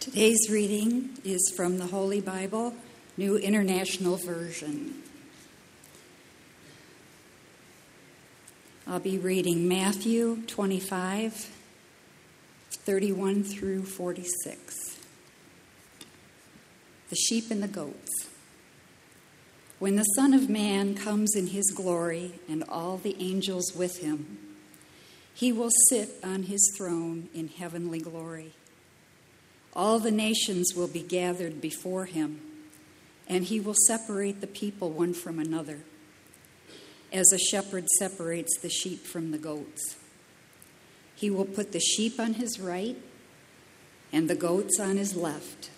Today's reading is from the Holy Bible, New International Version. I'll be reading Matthew 25, 31 through 46. The sheep and the goats. When the Son of Man comes in his glory and all the angels with him, he will sit on his throne in heavenly glory. All the nations will be gathered before him, and he will separate the people one from another, as a shepherd separates the sheep from the goats. He will put the sheep on his right and the goats on his left.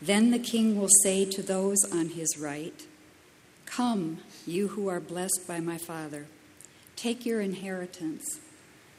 Then the king will say to those on his right, Come, you who are blessed by my Father, take your inheritance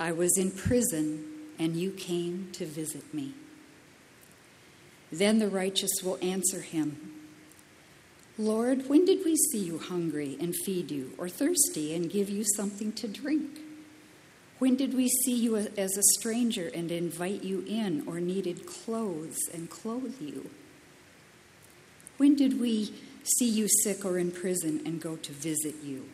I was in prison, and you came to visit me. Then the righteous will answer him Lord, when did we see you hungry and feed you, or thirsty and give you something to drink? When did we see you as a stranger and invite you in, or needed clothes and clothe you? When did we see you sick or in prison and go to visit you?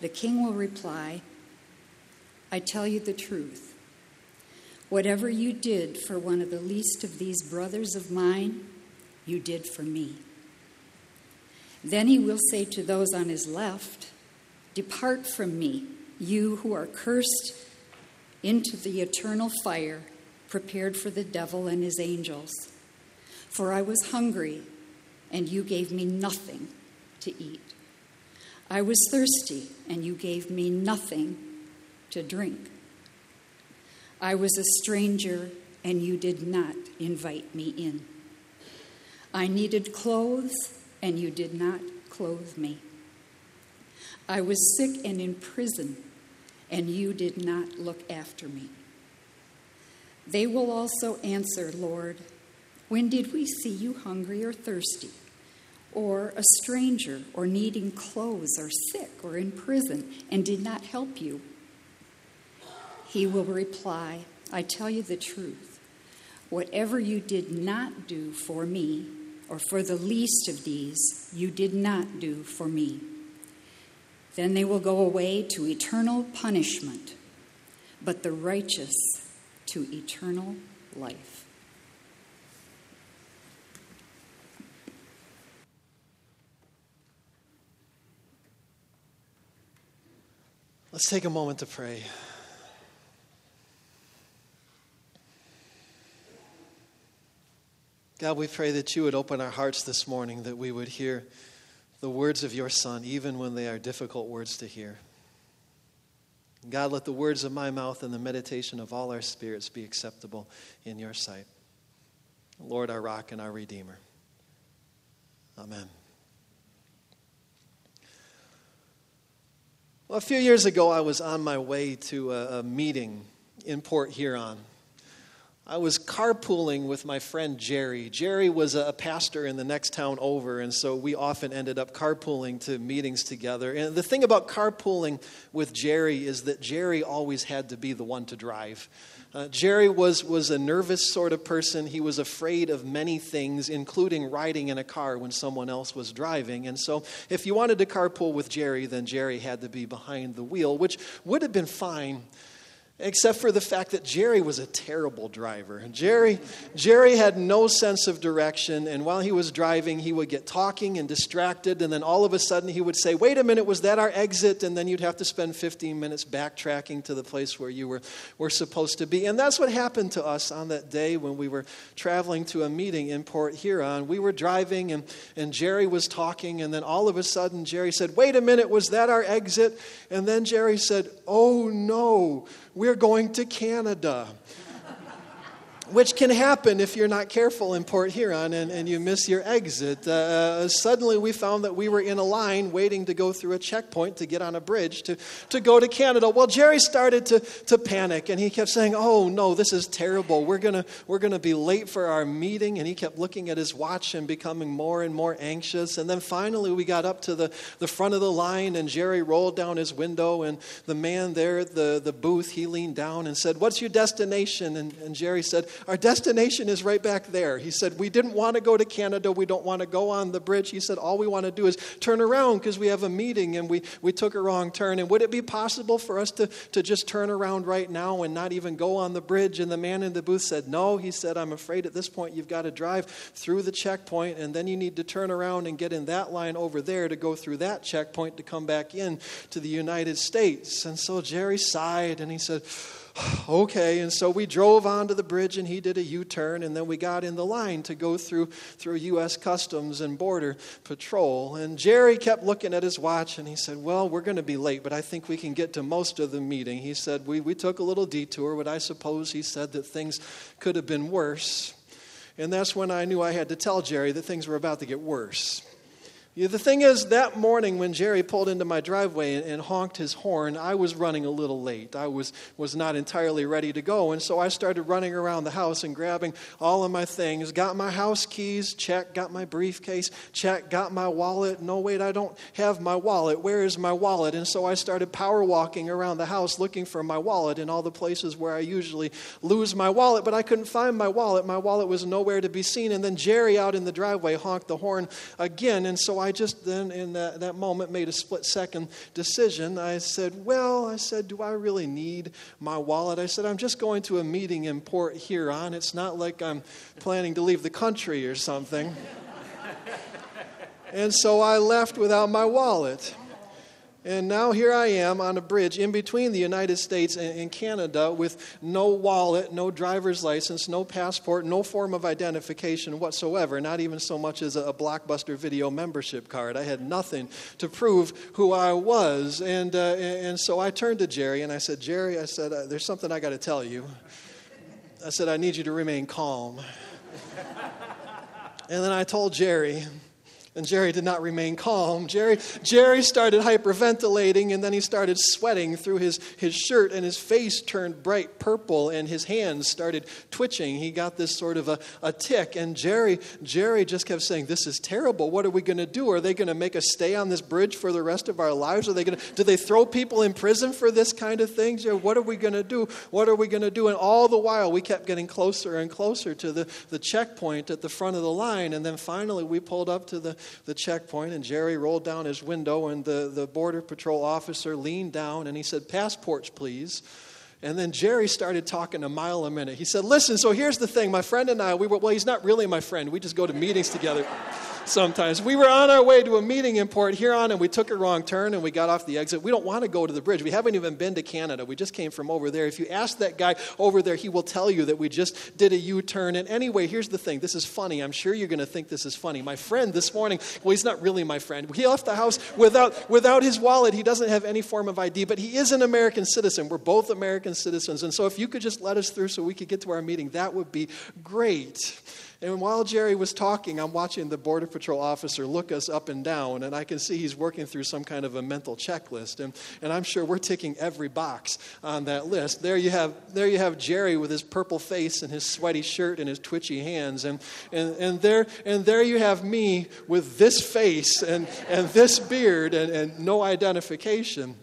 The king will reply, I tell you the truth. Whatever you did for one of the least of these brothers of mine, you did for me. Then he will say to those on his left, Depart from me, you who are cursed, into the eternal fire prepared for the devil and his angels. For I was hungry, and you gave me nothing to eat. I was thirsty, and you gave me nothing to drink. I was a stranger, and you did not invite me in. I needed clothes, and you did not clothe me. I was sick and in prison, and you did not look after me. They will also answer, Lord, when did we see you hungry or thirsty, or a stranger, or needing clothes, or sick, or in prison, and did not help you? He will reply, I tell you the truth. Whatever you did not do for me, or for the least of these, you did not do for me. Then they will go away to eternal punishment, but the righteous to eternal life. Let's take a moment to pray. God, we pray that you would open our hearts this morning, that we would hear the words of your Son, even when they are difficult words to hear. God, let the words of my mouth and the meditation of all our spirits be acceptable in your sight. Lord, our rock and our Redeemer. Amen. Well, a few years ago, I was on my way to a, a meeting in Port Huron. I was carpooling with my friend Jerry. Jerry was a pastor in the next town over, and so we often ended up carpooling to meetings together. And the thing about carpooling with Jerry is that Jerry always had to be the one to drive. Uh, Jerry was, was a nervous sort of person. He was afraid of many things, including riding in a car when someone else was driving. And so, if you wanted to carpool with Jerry, then Jerry had to be behind the wheel, which would have been fine except for the fact that Jerry was a terrible driver. Jerry, Jerry had no sense of direction, and while he was driving, he would get talking and distracted, and then all of a sudden he would say, Wait a minute, was that our exit? And then you'd have to spend 15 minutes backtracking to the place where you were, were supposed to be. And that's what happened to us on that day when we were traveling to a meeting in Port Huron. We were driving, and, and Jerry was talking, and then all of a sudden Jerry said, Wait a minute, was that our exit? And then Jerry said, Oh no we're going to Canada. Which can happen if you're not careful in Port Huron and, and you miss your exit. Uh, uh, suddenly, we found that we were in a line waiting to go through a checkpoint to get on a bridge to, to go to Canada. Well, Jerry started to, to panic and he kept saying, Oh, no, this is terrible. We're going we're going to be late for our meeting. And he kept looking at his watch and becoming more and more anxious. And then finally, we got up to the, the front of the line and Jerry rolled down his window. And the man there at the, the booth, he leaned down and said, What's your destination? And, and Jerry said, our destination is right back there. He said, We didn't want to go to Canada. We don't want to go on the bridge. He said, All we want to do is turn around because we have a meeting and we, we took a wrong turn. And would it be possible for us to, to just turn around right now and not even go on the bridge? And the man in the booth said, No. He said, I'm afraid at this point you've got to drive through the checkpoint and then you need to turn around and get in that line over there to go through that checkpoint to come back in to the United States. And so Jerry sighed and he said, okay. And so we drove onto the bridge and he did a U turn, and then we got in the line to go through, through U.S. Customs and Border Patrol. And Jerry kept looking at his watch and he said, Well, we're going to be late, but I think we can get to most of the meeting. He said, We, we took a little detour, but I suppose he said that things could have been worse. And that's when I knew I had to tell Jerry that things were about to get worse. The thing is, that morning when Jerry pulled into my driveway and, and, honked his horn, I was running a little late. I was, was not entirely ready to go. And so I started running around the house and grabbing all of my things. Got my house keys, check. Got my briefcase, check. Got my wallet. No, wait, I don't have my wallet. Where is my wallet? And so I started power walking around the house looking for my wallet in all the places where I usually lose my wallet. But I couldn't find my wallet. My wallet was nowhere to be seen. And then Jerry out in the driveway honked the horn again. And so I just then, in that, that moment, made a split second decision. I said, Well, I said, do I really need my wallet? I said, I'm just going to a meeting in Port Huron. It's not like I'm planning to leave the country or something. and so I left without my wallet. And now here I am on a bridge in between the United States and, Canada with no wallet, no driver's license, no passport, no form of identification whatsoever, not even so much as a, Blockbuster video membership card. I had nothing to prove who I was. And, uh, and so I turned to Jerry and I said, Jerry, I said, uh, there's something I got to tell you. I said, I need you to remain calm. and then I told Jerry, and Jerry did not remain calm. Jerry, Jerry started hyperventilating, and then he started sweating through his, his shirt, and his face turned bright purple, and his hands started twitching. He got this sort of a, a tick, and Jerry, Jerry just kept saying, This is terrible. What are we going to do? Are they going to make us stay on this bridge for the rest of our lives? Are they going to, do they throw people in prison for this kind of thing? What are we going to do? What are we going to do? And all the while, we kept getting closer and closer to the, the checkpoint at the front of the line, and then finally, we pulled up to the the checkpoint, and Jerry rolled down his window, and the, the Border Patrol officer leaned down and he said, Passports, please. And then Jerry started talking a mile a minute. He said, Listen, so here's the thing. My friend and I, we were, well, he's not really my friend. We just go to meetings together sometimes. We were on our way to a meeting in Port Huron and we took a wrong turn and we got off the exit. We don't want to go to the bridge. We haven't even been to Canada. We just came from over there. If you ask that guy over there, he will tell you that we just did a U turn. And anyway, here's the thing this is funny. I'm sure you're going to think this is funny. My friend this morning, well, he's not really my friend. He left the house without, without his wallet. He doesn't have any form of ID, but he is an American citizen. We're both American citizens. And so if you could just let us through so we could get to our meeting, that would be great. And while Jerry was talking, I'm watching the Border Patrol officer look us up and down, and I can see he's working through some kind of a mental checklist. And, and I'm sure we're ticking every box on that list. There you have, there you have Jerry with his purple face and his sweaty shirt and his twitchy hands. And, and, and, there, and there you have me with this face and, and this beard and, and no identification.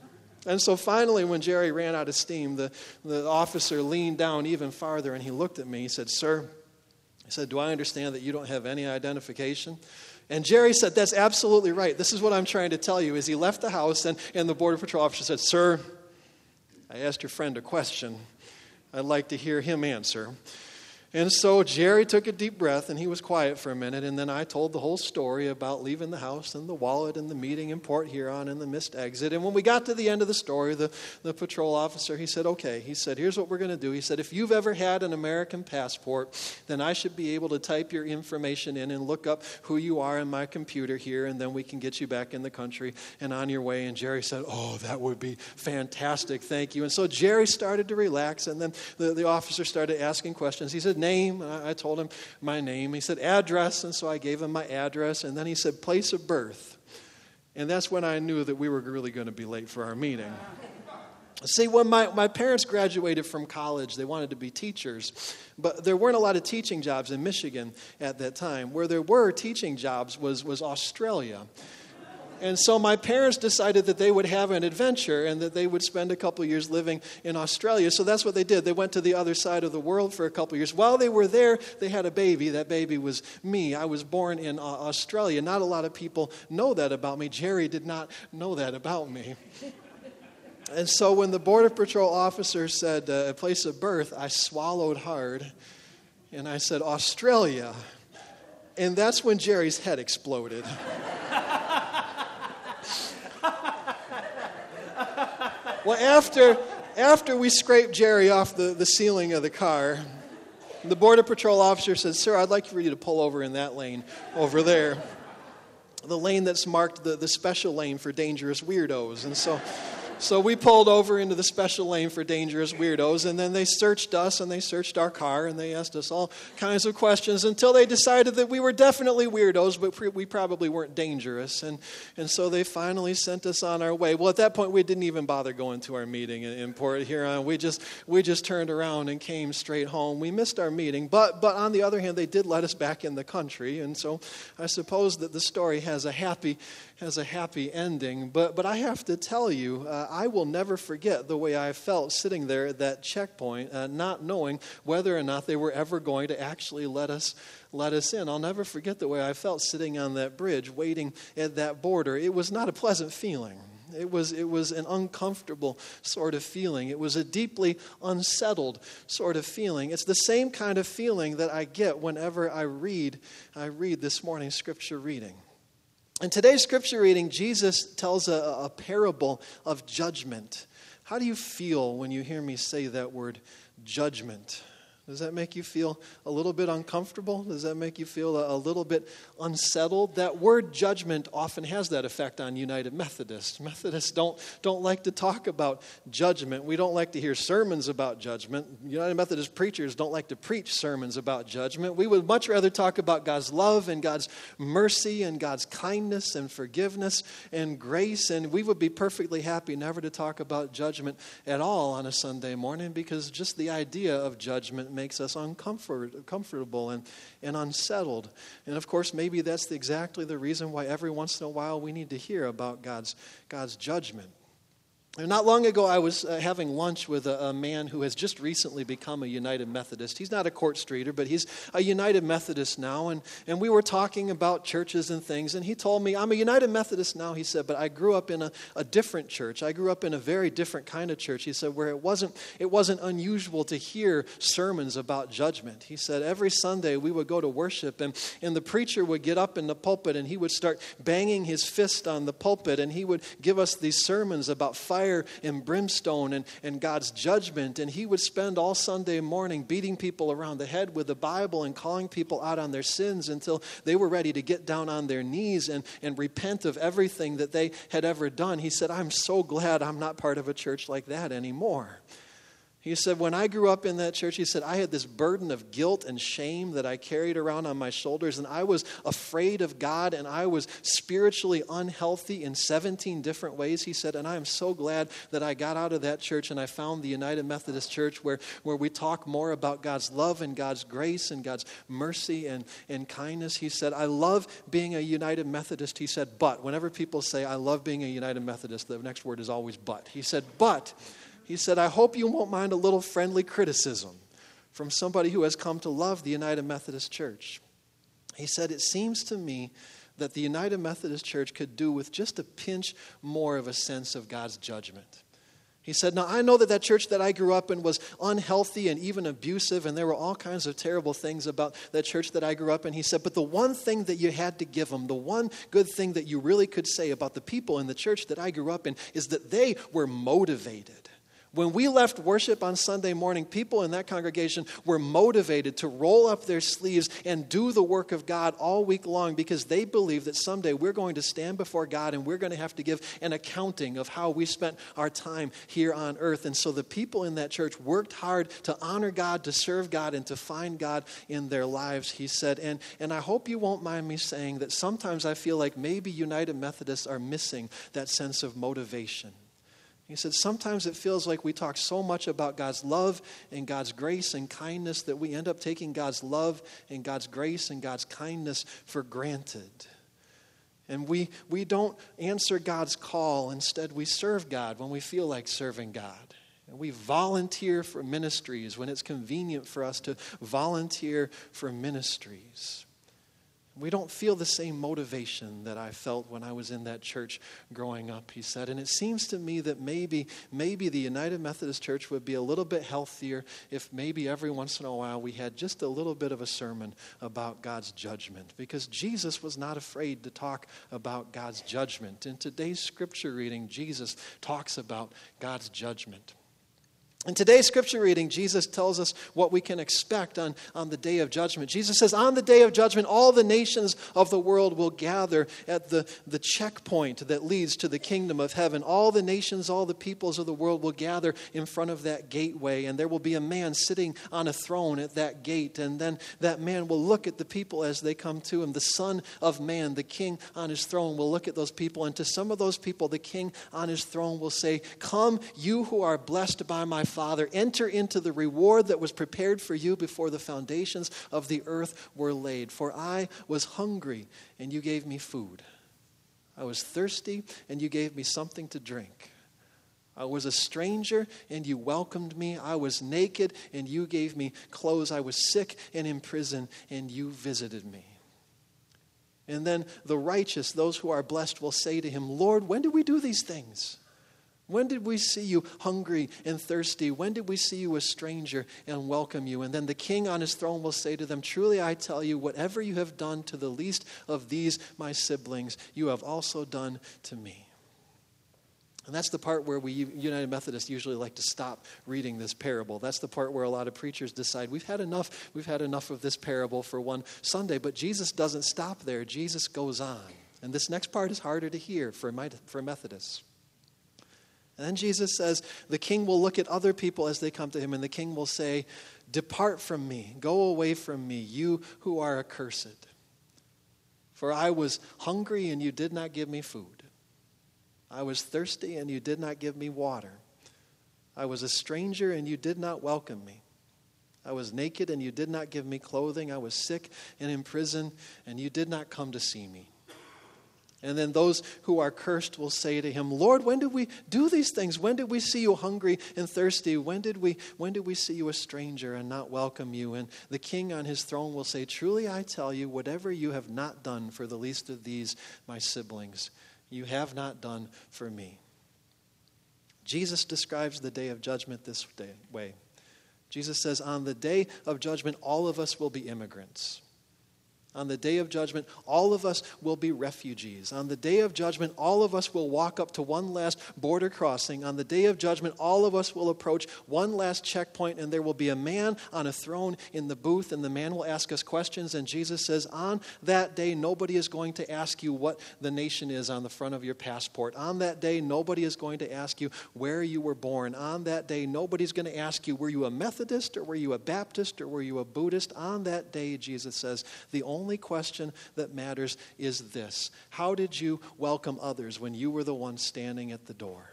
And so finally, when Jerry ran out of steam, the, the officer leaned down even farther and he looked at me. He said, Sir, said, Do I understand that you don't have any identification? And Jerry said, That's absolutely right. This is what I'm trying to tell you. As he left the house, and, and the Border Patrol officer said, Sir, I asked your friend a question. I'd like to hear him answer. And so Jerry took a deep breath and he was quiet for a minute. And then I told the whole story about leaving the house and the wallet and the meeting in Port Huron and the missed exit. And when we got to the end of the story, the, the patrol officer, he said, Okay, he said, here's what we're going to do. He said, If you've ever had an American passport, then I should be able to type your information in and look up who you are in my computer here, and then we can get you back in the country and on your way. And Jerry said, Oh, that would be fantastic. Thank you. And so Jerry started to relax, and then the, the officer started asking questions. He said, name. I told him my name. He said, address. And so I gave him my address. And then he said, place of birth. And that's when I knew that we were really going to be late for our meeting. See, when my, my parents graduated from college, they wanted to be teachers, but there weren't a lot of teaching jobs in Michigan at that time. Where there were teaching jobs was, was Australia. And so my parents decided that they would have an adventure and that they would spend a couple years living in Australia. So that's what they did. They went to the other side of the world for a couple years. While they were there, they had a baby. That baby was me. I was born in uh, Australia. Not a lot of people know that about me. Jerry did not know that about me. And so when the Border Patrol officer said uh, a place of birth, I swallowed hard and I said, Australia. And that's when Jerry's head exploded. well, after, after we scraped Jerry off the, the ceiling of the car, the Border Patrol officer said, Sir, I'd like for you to pull over in that lane over there. The lane that's marked the, the special lane for dangerous weirdos. And so so we pulled over into the special lane for dangerous weirdos, and then they searched us and they searched our car and they asked us all kinds of questions until they decided that we were definitely weirdos, but we probably weren't dangerous. And, and so they finally sent us on our way. Well, at that point, we didn't even bother going to our meeting in, in Port Huron. We just, we just turned around and came straight home. We missed our meeting, but, but on the other hand, they did let us back in the country. And so I suppose that the story has a happy has a happy ending. But, but I have to tell you, uh, I will never forget the way I felt sitting there at that checkpoint, uh, not knowing whether or not they were ever going to actually let us, let us in. I'll never forget the way I felt sitting on that bridge, waiting at that border. It was not a pleasant feeling. It was, it was an uncomfortable sort of feeling. It was a deeply unsettled sort of feeling. It's the same kind of feeling that I get whenever I read, I read this morning's scripture reading. In today's scripture reading, Jesus tells a, a, parable of judgment. How do you feel when you hear me say that word, judgment? Does that make you feel a little bit uncomfortable? Does that make you feel a, little bit unsettled? That word judgment often has that effect on United Methodists. Methodists don't, don't like to talk about judgment. We don't like to hear sermons about judgment. United Methodist preachers don't like to preach sermons about judgment. We would much rather talk about God's love and God's mercy and God's kindness and forgiveness and grace. And we would be perfectly happy never to talk about judgment at all on a Sunday morning because just the idea of judgment makes us uncomfortable and, and unsettled. And of course, maybe that's exactly the reason why every once in a while we need to hear about God's, God's judgment. Not long ago, I was uh, having lunch with a, a, man who has just recently become a United Methodist. He's not a court streeter, but he's a United Methodist now. And, and we were talking about churches and things. And he told me, I'm a United Methodist now, he said, but I grew up in a, a different church. I grew up in a very different kind of church. He said, where it wasn't, it wasn't unusual to hear sermons about judgment. He said, every Sunday we would go to worship, and, and the preacher would get up in the pulpit and he would start banging his fist on the pulpit, and he would give us these sermons about fire fire and brimstone and, and God's judgment. And he would spend all Sunday morning beating people around the head with the Bible and calling people out on their sins until they were ready to get down on their knees and, and repent of everything that they had ever done. He said, I'm so glad I'm not part of a church like that anymore. He said, When I grew up in that church, he said, I had this burden of guilt and shame that I carried around on my shoulders, and I was afraid of God, and I was spiritually unhealthy in 17 different ways. He said, And I am so glad that I got out of that church and I found the United Methodist Church where, where we talk more about God's love and God's grace and God's mercy and, and kindness. He said, I love being a United Methodist. He said, But whenever people say, I love being a United Methodist, the next word is always but. He said, But he said, I hope you won't mind a little friendly criticism from somebody who has come to love the United Methodist Church. He said, It seems to me that the United Methodist Church could do with just a pinch more of a sense of God's judgment. He said, Now, I know that that church that I grew up in was unhealthy and even abusive, and there were all kinds of terrible things about that church that I grew up in. He said, But the one thing that you had to give them, the one good thing that you really could say about the people in the church that I grew up in, is that they were motivated When we left worship on Sunday morning, people in that congregation were motivated to roll up their sleeves and do the work of God all week long because they believe that someday we're going to stand before God and we're going to have to give an accounting of how we spent our time here on earth. And so the people in that church worked hard to honor God, to serve God, and to find God in their lives, he said. And, and I hope you won't mind me saying that sometimes I feel like maybe United Methodists are missing that sense of motivation. He said, Sometimes it feels like we talk so much about God's love and God's grace and kindness that we end up taking God's love and God's grace and God's kindness for granted. And we, we don't answer God's call. Instead, we serve God when we feel like serving God. And we volunteer for ministries when it's convenient for us to volunteer for ministries. We don't feel the same motivation that I felt when I was in that church growing up, he said. And it seems to me that maybe, maybe the United Methodist Church would be a little bit healthier if maybe every once in a while we had just a little bit of a sermon about God's judgment. Because Jesus was not afraid to talk about God's judgment. In today's scripture reading, Jesus talks about God's judgment. In today's scripture reading, Jesus tells us what we can expect on, on the day of judgment. Jesus says, On the day of judgment, all the nations of the world will gather at the, the checkpoint that leads to the kingdom of heaven. All the nations, all the peoples of the world will gather in front of that gateway, and there will be a man sitting on a throne at that gate. And then that man will look at the people as they come to him. The Son of Man, the King on his throne, will look at those people, and to some of those people, the King on his throne will say, Come, you who are blessed by my Father, enter into the reward that was prepared for you before the foundations of the earth were laid. For I was hungry, and you gave me food. I was thirsty, and you gave me something to drink. I was a stranger, and you welcomed me. I was naked, and you gave me clothes. I was sick and in prison, and you visited me. And then the righteous, those who are blessed, will say to him, Lord, when did we do these things? When did we see you hungry and thirsty? When did we see you a stranger and welcome you? And then the king on his throne will say to them, Truly I tell you, whatever you have done to the least of these my siblings, you have also done to me. And that's the part where we United Methodists usually like to stop reading this parable. That's the part where a lot of preachers decide we've had enough, we've had enough of this parable for one Sunday. But Jesus doesn't stop there. Jesus goes on. And this next part is harder to hear for, for Methodists. And then Jesus says, The king will look at other people as they come to him, and the king will say, Depart from me, go away from me, you who are accursed. For I was hungry, and you did not give me food. I was thirsty, and you did not give me water. I was a stranger, and you did not welcome me. I was naked, and you did not give me clothing. I was sick and in prison, and you did not come to see me. And then those who are cursed will say to him, Lord, when did we do these things? When did we see you hungry and thirsty? When did we, when did we see you a stranger and not welcome you? And the king on his throne will say, Truly I tell you, whatever you have not done for the least of these, my siblings, you have not done for me. Jesus describes the day of judgment this way. Jesus says, On the day of judgment, all of us will be immigrants. On the day of judgment, all of us will be refugees. On the day of judgment, all of us will walk up to one last border crossing. On the day of judgment, all of us will approach one last checkpoint, and there will be a man on a throne in the booth, and the man will ask us questions. And Jesus says, On that day, nobody is going to ask you what the nation is on the front of your passport. On that day, nobody is going to ask you where you were born. On that day, nobody's going to ask you, Were you a Methodist, or were you a Baptist, or were you a Buddhist? On that day, Jesus says, the only only question that matters is this How did you welcome others when you were the one standing at the door?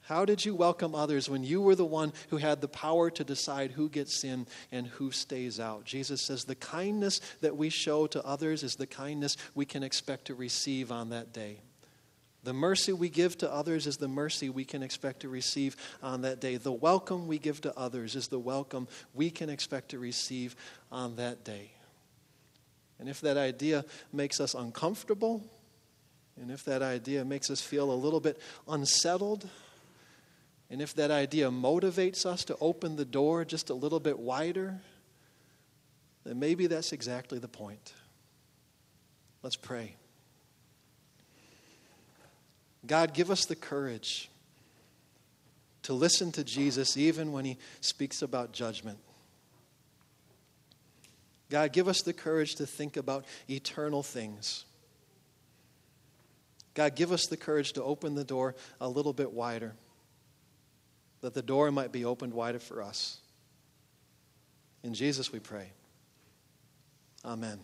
How did you welcome others when you were the one who had the power to decide who gets in and who stays out? Jesus says the kindness that we show to others is the kindness we can expect to receive on that day. The mercy we give to others is the mercy we can expect to receive on that day. The welcome we give to others is the welcome we can expect to receive on that day. And if that idea makes us uncomfortable, and if that idea makes us feel a little bit unsettled, and if that idea motivates us to open the door just a little bit wider, then maybe that's exactly the point. Let's pray. God, give us the courage to listen to Jesus even when he speaks about judgment. God, give us the courage to think about eternal things. God, give us the courage to open the door a little bit wider, that the door might be opened wider for us. In Jesus we pray. Amen.